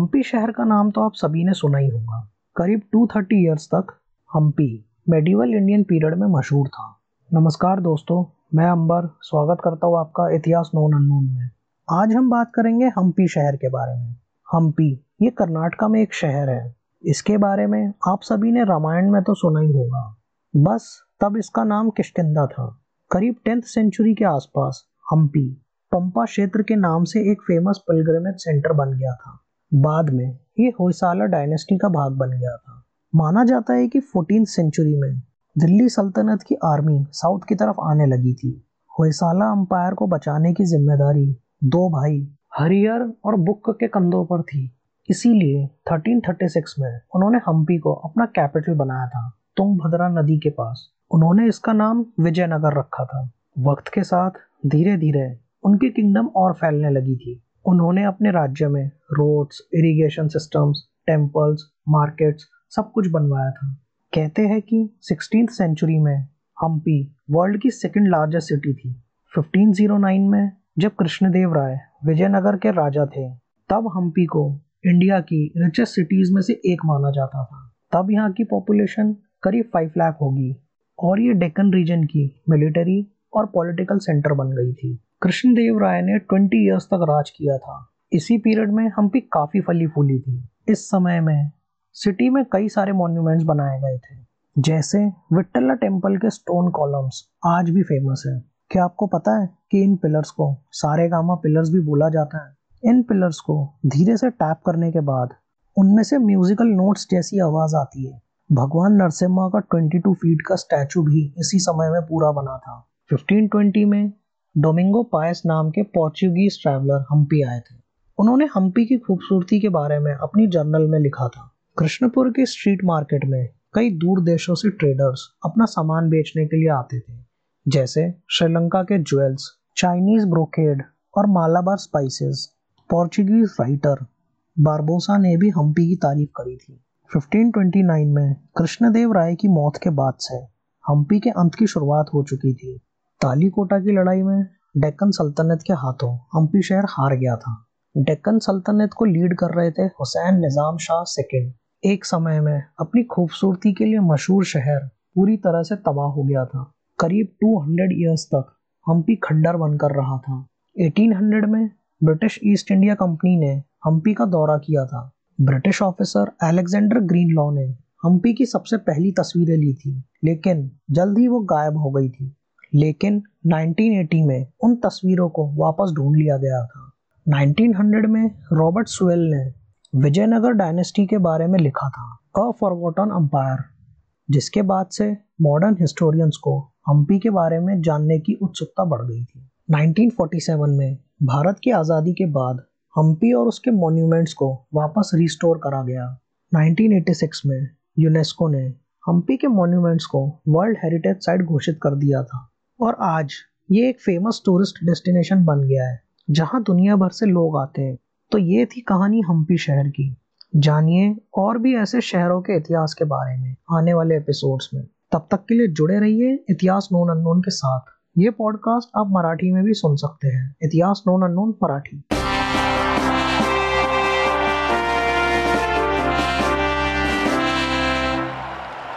हम्पी शहर का नाम तो आप सभी ने सुना ही होगा। करीब 230 इयर्स तक हम्पी मेडिवल इंडियन पीरियड में मशहूर था। नमस्कार दोस्तों, मैं अंबर, स्वागत करता हूँ आपका इतिहास नोन अननोन में। आज हम बात करेंगे हम्पी शहर के बारे में। हम्पी, ये कर्नाटका में एक शहर है। इसके बारे में आप सभी ने रामायण में तो सुना ही होगा। बस, तब इसका नाम किष्किंदा था। करीब टेंथ सेंचुरी के आसपास हम्पी, पंपा क्षेत्र के नाम से एक फ़ेमस पिलग्रिमेज सेंटर बन गया था। बाद में ये होयसाला डायनेस्टी का भाग बन गया था। माना जाता है कि फोर्टीन सेंचुरी में दिल्ली सल्तनत की आर्मी साउथ की तरफ़ आने लगी थी। होयसाला अंपायर को बचाने की ज़िम्मेदारी दो भाई हरियर और बुक के कंधों पर थी। इसीलिए 1336 में उन्होंने हम्पी को अपना कैपिटल बनाया था, तुंगभद्रा नदी के पास। उन्होंने इसका नाम विजयनगर रखा था। वक्त के साथ धीरे धीरे उनकी किंगडम और फैलने लगी थी। उन्होंने अपने राज्य में roads irrigation systems temples markets सब कुछ बनवाया था। कहते हैं कि सिक्सटीन सेंचुरी में हम्पी वर्ल्ड की सेकेंड लार्जेस्ट सिटी थी। 1509 में जब कृष्णदेव राय विजयनगर के राजा थे, तब हम्पी को इंडिया की रिचेस्ट सिटीज़ में से एक माना जाता था। तब यहाँ की पॉपुलेशन करीब फाइव लाख होगी और ये डेक्कन रीजन की मिलिट्री और पॉलिटिकल सेंटर बन गई थी। कृष्णदेव राय ने 20 इयर्स तक राज किया था। इसी पीरियड में हम्पी काफ़ी फली फूली थी। इस समय में सिटी में कई सारे मॉन्यूमेंट्स बनाए गए थे। जैसे विट्टला टेंपल के स्टोन कॉलम्स आज भी फ़ेमस है। क्या आपको पता है कि इन पिलर्स को सारे गामा पिलर्स भी बोला जाता है? इन पिलर्स को धीरे से टैप करने के बाद उनमें से म्यूजिकल नोट्स जैसी आवाज़ आती है। भगवान नरसिम्हा का 22 फीट का स्टैचू भी इसी समय में पूरा बना था। 1520 में डोमिंगो पायस नाम के पोर्चुगीज ट्रैवलर हम्पी आए थे। उन्होंने हम्पी की खूबसूरती के बारे में अपनी जर्नल में लिखा था। कृष्णपुर के स्ट्रीट मार्केट में कई दूर देशों से ट्रेडर्स अपना सामान बेचने के लिए आते थे। जैसे श्रीलंका के ज्वेल्स चाइनीज़ ब्रोकेड और Malabar spices Portuguese writer Barbosa ने भी हम्पी की तारीफ़ करी थी। 1529 में कृष्णदेव राय की मौत के बाद से हम्पी के अंत की शुरुआत हो चुकी थी। तालीकोटा की लड़ाई में डेक्कन सल्तनत के हाथों हम्पी शहर हार गया था। डेक्कन सल्तनत को लीड कर रहे थे हुसैन निज़ाम शाह सेकंड एक समय में अपनी खूबसूरती के लिए मशहूर शहर पूरी तरह से तबाह हो गया था। करीब 200 इयर्स तक हम्पी खंडर बनकर रहा था। 1800 में ब्रिटिश ईस्ट इंडिया कंपनी ने हम्पी का दौरा किया था। ब्रिटिश ऑफिसर अलेक्जेंडर ग्रीनलॉ ने हम्पी की सबसे पहली तस्वीरें ली थी, लेकिन जल्द ही वो गायब हो गई थी। लेकिन 1980 में उन तस्वीरों को वापस ढूंढ लिया गया था। 1900 में रॉबर्ट सुएल ने विजयनगर डायनेस्टी के बारे में लिखा था, अ फॉरगॉटन अम्पायर जिसके बाद से मॉडर्न हिस्टोरियंस को हम्पी के बारे में जानने की उत्सुकता बढ़ गई थी। 1947 में भारत की आज़ादी के बाद हम्पी और उसके मॉन्यूमेंट्स को वापस रिस्टोर करा गया। 1986 में यूनेस्को ने हम्पी के मॉन्यूमेंट्स को वर्ल्ड हेरिटेज साइट घोषित कर दिया था। और आज ये एक फ़ेमस टूरिस्ट डेस्टिनेशन बन गया है, जहाँ दुनिया भर से लोग आते हैं। तो ये थी कहानी हम्पी शहर की। जानिए और भी ऐसे शहरों के इतिहास के बारे में आने वाले एपिसोड्स में। तब तक के लिए जुड़े रहिए इतिहास नोन अननोन के साथ। ये पॉडकास्ट आप मराठी में भी सुन सकते हैं। इतिहास नोन अननोन मराठी।